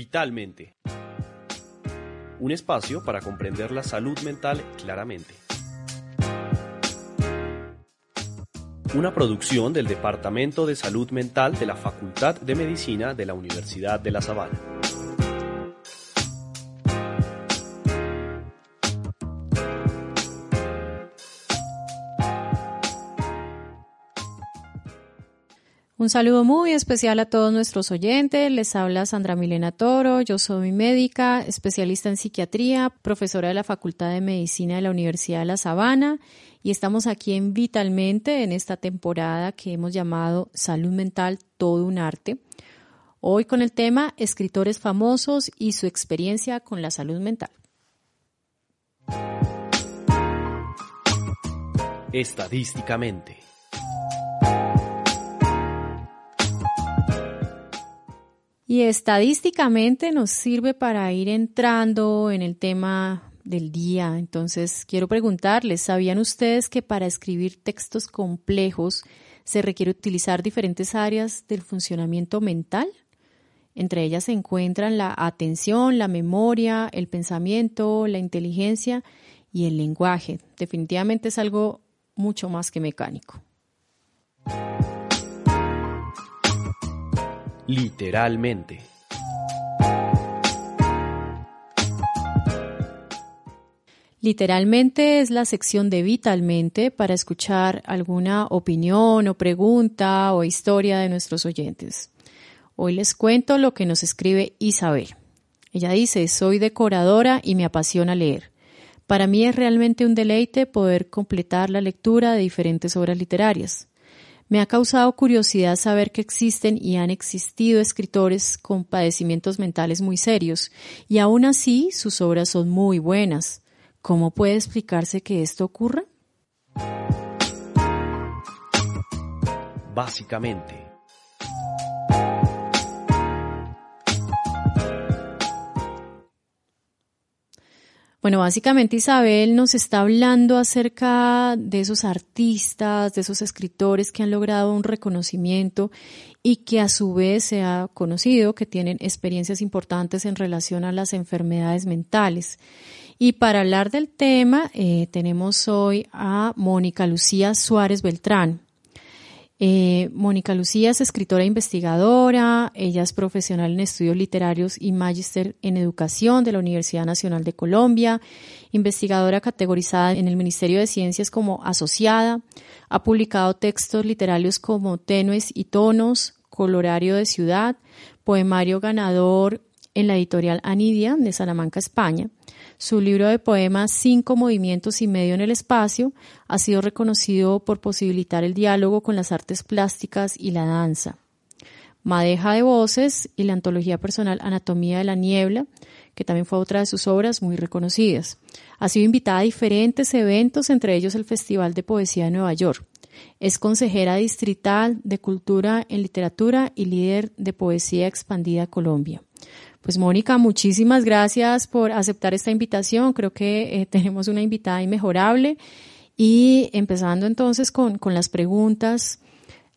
Vitalmente. Un espacio para comprender la salud mental claramente. Una producción del Departamento de Salud Mental de la Facultad de Medicina de la Universidad de La Sabana. Un saludo muy especial a todos nuestros oyentes. Les habla Sandra Milena Toro. Yo soy médica, especialista en psiquiatría, profesora de la Facultad de Medicina de la Universidad de La Sabana y estamos aquí en Vitalmente en esta temporada que hemos llamado Salud Mental, todo un arte. Hoy con el tema escritores famosos y su experiencia con la salud mental. Estadísticamente. Y estadísticamente nos sirve para ir entrando en el tema del día. Entonces, quiero preguntarles, ¿sabían ustedes que para escribir textos complejos se requiere utilizar diferentes áreas del funcionamiento mental? Entre ellas se encuentran la atención, la memoria, el pensamiento, la inteligencia y el lenguaje. Definitivamente es algo mucho más que mecánico. Literalmente. Literalmente es la sección de Vitalmente para escuchar alguna opinión o pregunta o historia de nuestros oyentes. Hoy les cuento lo que nos escribe Isabel. Ella dice, soy decoradora y me apasiona leer. Para mí es realmente un deleite poder completar la lectura de diferentes obras literarias. Me ha causado curiosidad saber que existen y han existido escritores con padecimientos mentales muy serios, y aún así sus obras son muy buenas. ¿Cómo puede explicarse que esto ocurra? Básicamente, Bueno, básicamente Isabel nos está hablando acerca de esos artistas, de esos escritores que han logrado un reconocimiento y que a su vez se ha conocido que tienen experiencias importantes en relación a las enfermedades mentales. Y para hablar del tema eh, tenemos hoy a Mónica Lucía Suárez Beltrán. Eh, Mónica Lucía es escritora e investigadora, ella es profesional en estudios literarios y magíster en educación de la Universidad Nacional de Colombia, investigadora categorizada en el Ministerio de Ciencias como asociada, ha publicado textos literarios como Tenues y Tonos, Colorario de Ciudad, poemario ganador en la editorial Anidia de Salamanca, España. Su libro de poemas Cinco movimientos y medio en el espacio ha sido reconocido por posibilitar el diálogo con las artes plásticas y la danza. Madeja de voces y la antología personal Anatomía de la Niebla, que también fue otra de sus obras muy reconocidas. Ha sido invitada a diferentes eventos, entre ellos el Festival de Poesía de Nueva York. Es consejera distrital de Cultura en Literatura y líder de Poesía Expandida Colombia. Pues Mónica, muchísimas gracias por aceptar esta invitación. Creo que eh, tenemos una invitada inmejorable. Y empezando entonces con, con las preguntas.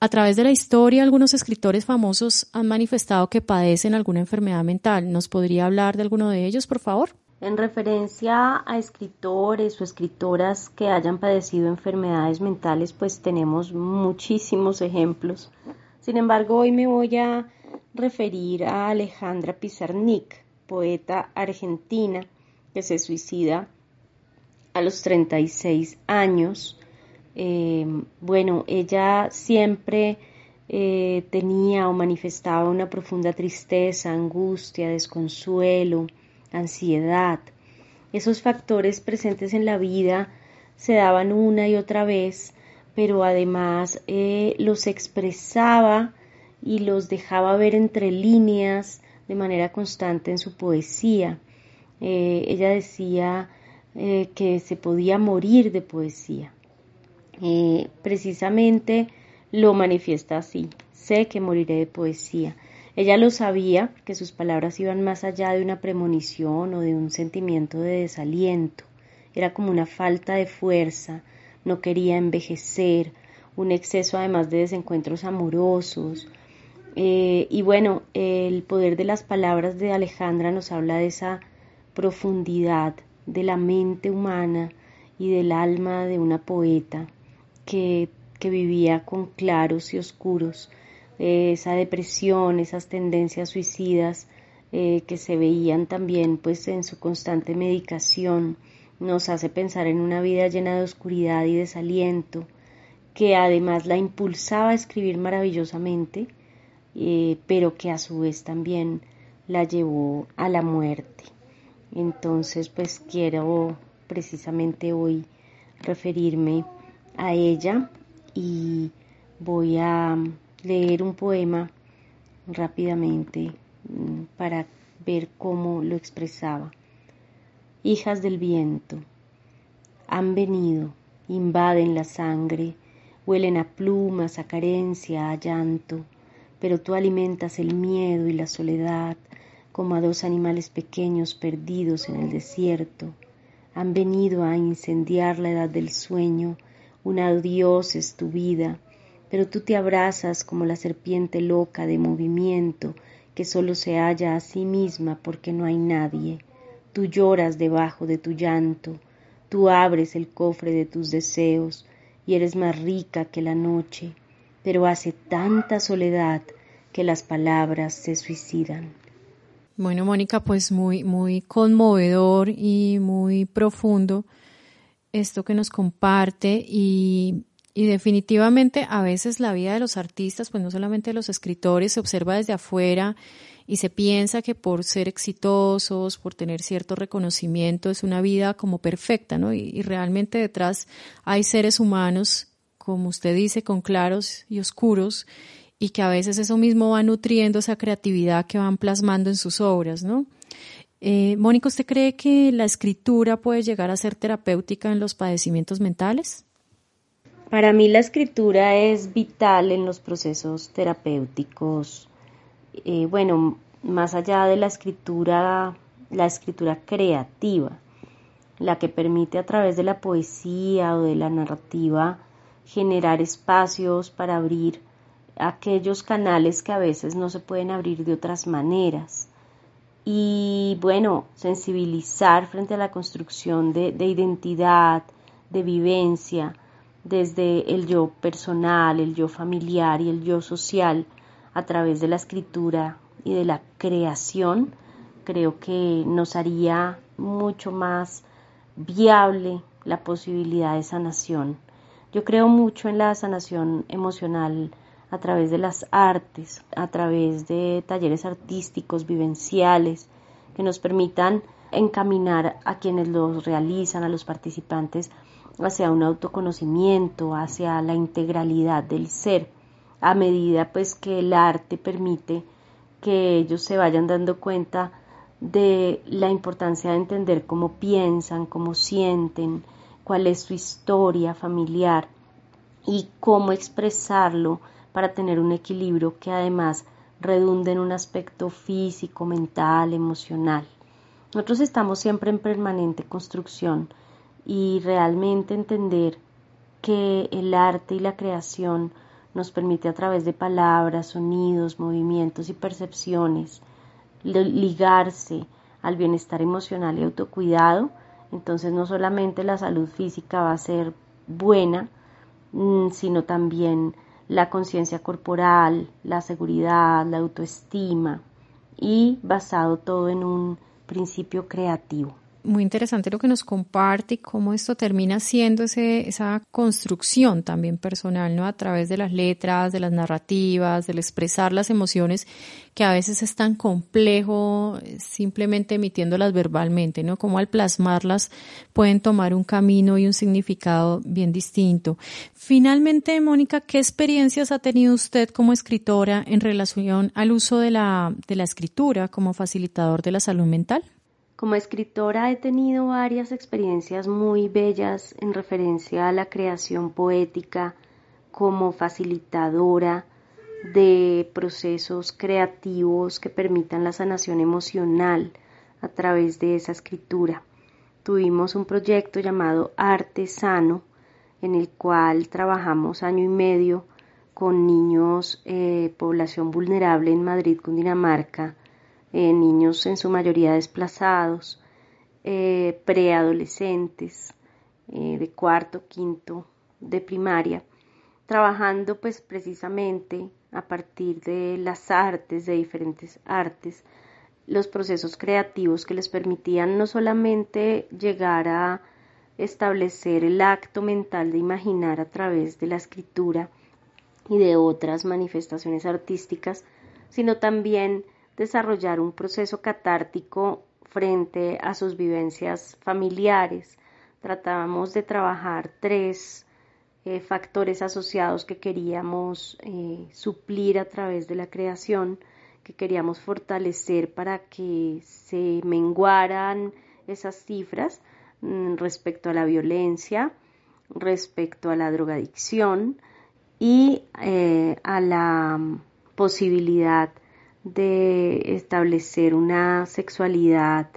A través de la historia, algunos escritores famosos han manifestado que padecen alguna enfermedad mental. ¿Nos podría hablar de alguno de ellos, por favor? En referencia a escritores o escritoras que hayan padecido enfermedades mentales, pues tenemos muchísimos ejemplos. Sin embargo, hoy me voy a referir a Alejandra Pizarnik, poeta argentina que se suicida a los 36 años. Eh, bueno, ella siempre eh, tenía o manifestaba una profunda tristeza, angustia, desconsuelo, ansiedad. Esos factores presentes en la vida se daban una y otra vez, pero además eh, los expresaba y los dejaba ver entre líneas de manera constante en su poesía. Eh, ella decía eh, que se podía morir de poesía. Precisamente lo manifiesta así, sé que moriré de poesía. Ella lo sabía, que sus palabras iban más allá de una premonición o de un sentimiento de desaliento. Era como una falta de fuerza, no quería envejecer, un exceso además de desencuentros amorosos, Eh, y bueno, el poder de las palabras de Alejandra nos habla de esa profundidad de la mente humana y del alma de una poeta que, que vivía con claros y oscuros, eh, esa depresión, esas tendencias suicidas eh, que se veían también pues en su constante medicación, nos hace pensar en una vida llena de oscuridad y desaliento, que además la impulsaba a escribir maravillosamente eh, pero que a su vez también la llevó a la muerte. Entonces, pues quiero precisamente hoy referirme a ella y voy a leer un poema rápidamente mm, para ver cómo lo expresaba. Hijas del viento, han venido, invaden la sangre, huelen a plumas, a carencia, a llanto, pero tú alimentas el miedo y la soledad como a dos animales pequeños perdidos en el desierto. Han venido a incendiar la edad del sueño, una dios es tu vida, pero tú te abrazas como la serpiente loca de movimiento que solo se halla a sí misma porque no hay nadie. Tú lloras debajo de tu llanto, tú abres el cofre de tus deseos y eres más rica que la noche pero hace tanta soledad que las palabras se suicidan. Bueno, Mónica, pues muy, muy conmovedor y muy profundo esto que nos comparte y, y, definitivamente a veces la vida de los artistas, pues no solamente de los escritores, se observa desde afuera y se piensa que por ser exitosos, por tener cierto reconocimiento, es una vida como perfecta, ¿no? y realmente detrás hay seres humanos como usted dice, con claros y oscuros, y que a veces eso mismo va nutriendo esa creatividad que van plasmando en sus obras, ¿no? Eh, Mónica, ¿usted cree que la escritura puede llegar a ser terapéutica en los padecimientos mentales? Para mí la escritura es vital en los procesos terapéuticos. Eh, bueno, más allá de la escritura, la escritura creativa, la que permite a través de la poesía o de la narrativa generar espacios para abrir aquellos canales que a veces no se pueden abrir de otras maneras. Y bueno, sensibilizar frente a la construcción de, identidad, de vivencia, desde el yo personal, el yo familiar y el yo social, a través de la escritura y de la creación, creo que nos haría mucho más viable la posibilidad de sanación. Yo creo mucho en la sanación emocional a través de las artes, a través de talleres artísticos, vivenciales, que nos permitan encaminar a quienes los realizan, a los participantes, hacia un autoconocimiento, hacia la integralidad del ser, a medida pues que el arte permite que ellos se vayan dando cuenta de la importancia de entender cómo piensan, cómo sienten, cuál es su historia familiar y cómo expresarlo para tener un equilibrio que además redunde en un aspecto físico, mental, emocional. Nosotros estamos siempre en permanente construcción y realmente entender que el arte y la creación nos permite a través de palabras, sonidos, movimientos y percepciones ligarse al bienestar emocional y autocuidado entonces no solamente la salud física va a ser buena, mm, sino también la conciencia corporal, la seguridad, la autoestima y basado todo en un principio creativo muy interesante lo que nos comparte y cómo esto termina siendo ese, esa construcción también personal, ¿no? A través de las letras, de las narrativas, del expresar las emociones, que a veces es tan complejo simplemente emitiéndolas verbalmente, ¿no? Como al plasmarlas pueden tomar un camino y un significado bien distinto. Finalmente, Mónica, ¿qué experiencias ha tenido usted como escritora en relación al uso de la, de la escritura como facilitador de la salud mental? Como escritora he tenido varias experiencias muy bellas en referencia a la creación poética como facilitadora de procesos creativos que permitan la sanación emocional a través de esa escritura. Tuvimos un proyecto llamado Arte Sano en el cual trabajamos año y medio con niños, eh, población vulnerable en Madrid, Cundinamarca, eh, niños en su mayoría desplazados, eh, preadolescentes de cuarto, quinto de primaria, trabajando pues precisamente a partir de las artes, de diferentes artes, los procesos creativos que les permitían no solamente llegar a establecer el acto mental de imaginar a través de la escritura y de otras manifestaciones artísticas, sino también desarrollar un proceso catártico frente a sus vivencias familiares. Tratábamos de trabajar tres eh, factores asociados que queríamos eh, suplir a través de la creación, que queríamos fortalecer para que se menguaran esas cifras Mm, respecto a la violencia, respecto a la drogadicción y eh, a la posibilidad de establecer una sexualidad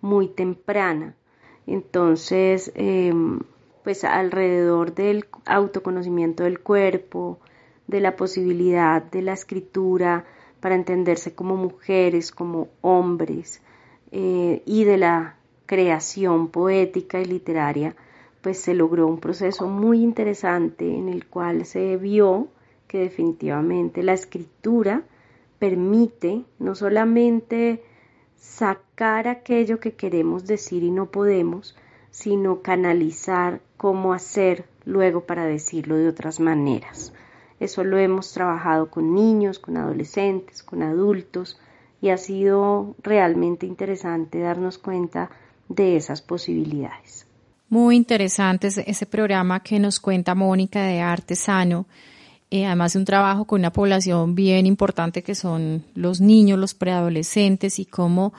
muy temprana. Entonces, em, pues alrededor del autoconocimiento del cuerpo, de la posibilidad de la escritura para entenderse como mujeres, como hombres, eh, y de la creación poética y literaria, pues se logró un proceso muy interesante en el cual se vio que definitivamente la escritura permite no solamente sacar aquello que queremos decir y no podemos, sino canalizar cómo hacer luego para decirlo de otras maneras. Eso lo hemos trabajado con niños, con adolescentes, con adultos y ha sido realmente interesante darnos cuenta de esas posibilidades. Muy interesante ese programa que nos cuenta Mónica de Artesano. Eh, además de un trabajo con una población bien importante que son los niños, los preadolescentes y cómo,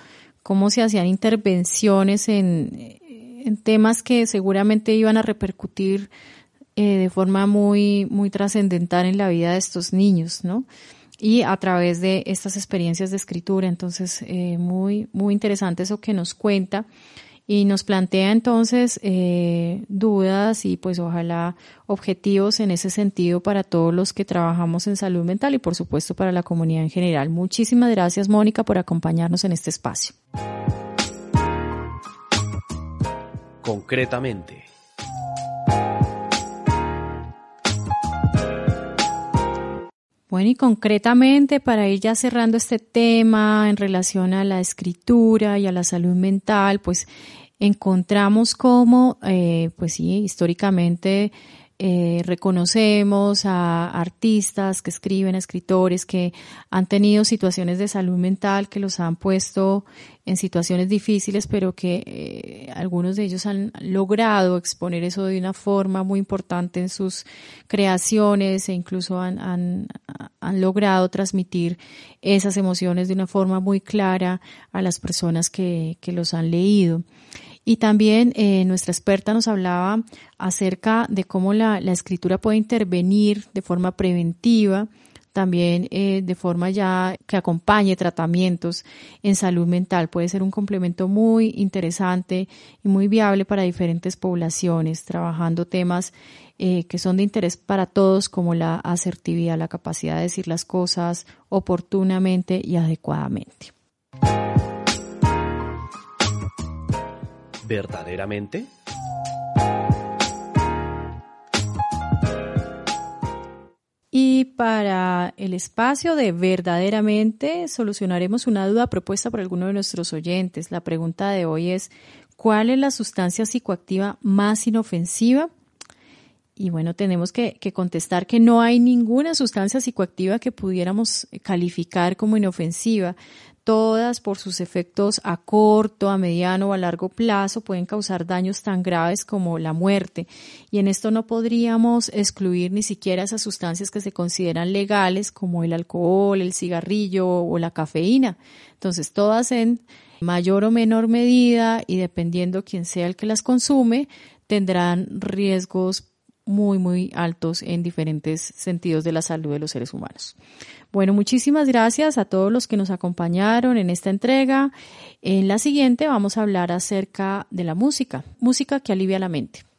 cómo se hacían intervenciones en, en temas que seguramente iban a repercutir eh, de forma muy, muy trascendental en la vida de estos niños, ¿no? Y a través de estas experiencias de escritura. Entonces, eh, muy, muy interesante eso que nos cuenta y nos plantea entonces eh, dudas y pues ojalá objetivos en ese sentido para todos los que trabajamos en salud mental y por supuesto para la comunidad en general. Muchísimas gracias Mónica por acompañarnos en este espacio. Concretamente. Bueno, y concretamente para ir ya cerrando este tema en relación a la escritura y a la salud mental, pues encontramos cómo, eh, pues sí, históricamente eh, reconocemos a artistas que escriben, escritores que han tenido situaciones de salud mental que los han puesto en situaciones difíciles, pero que eh, algunos de ellos han logrado exponer eso de una forma muy importante en sus creaciones e incluso han, han, han logrado transmitir esas emociones de una forma muy clara a las personas que, que los han leído. Y también eh, nuestra experta nos hablaba acerca de cómo la, escritura puede intervenir de forma preventiva, también eh, de forma ya que acompañe tratamientos en salud mental. Puede ser un complemento muy interesante y muy viable para diferentes poblaciones, trabajando temas eh, que son de interés para todos, como la asertividad, la capacidad de decir las cosas oportunamente y adecuadamente. Verdaderamente? Y para el espacio de verdaderamente solucionaremos una duda propuesta por alguno de nuestros oyentes. La pregunta de hoy es, ¿cuál es la sustancia psicoactiva más inofensiva? Y bueno, tenemos que, contestar que no hay ninguna sustancia psicoactiva que pudiéramos calificar como inofensiva todas por sus efectos a corto, a mediano o a largo plazo pueden causar daños tan graves como la muerte. Y en esto no podríamos excluir ni siquiera esas sustancias que se consideran legales como el alcohol, el cigarrillo o la cafeína. Entonces, todas en mayor o menor medida y dependiendo quién sea el que las consume, tendrán riesgos muy, muy altos en diferentes sentidos de la salud de los seres humanos. Bueno, muchísimas gracias a todos los que nos acompañaron en esta entrega. En la siguiente vamos a hablar acerca de la música, música que alivia la mente.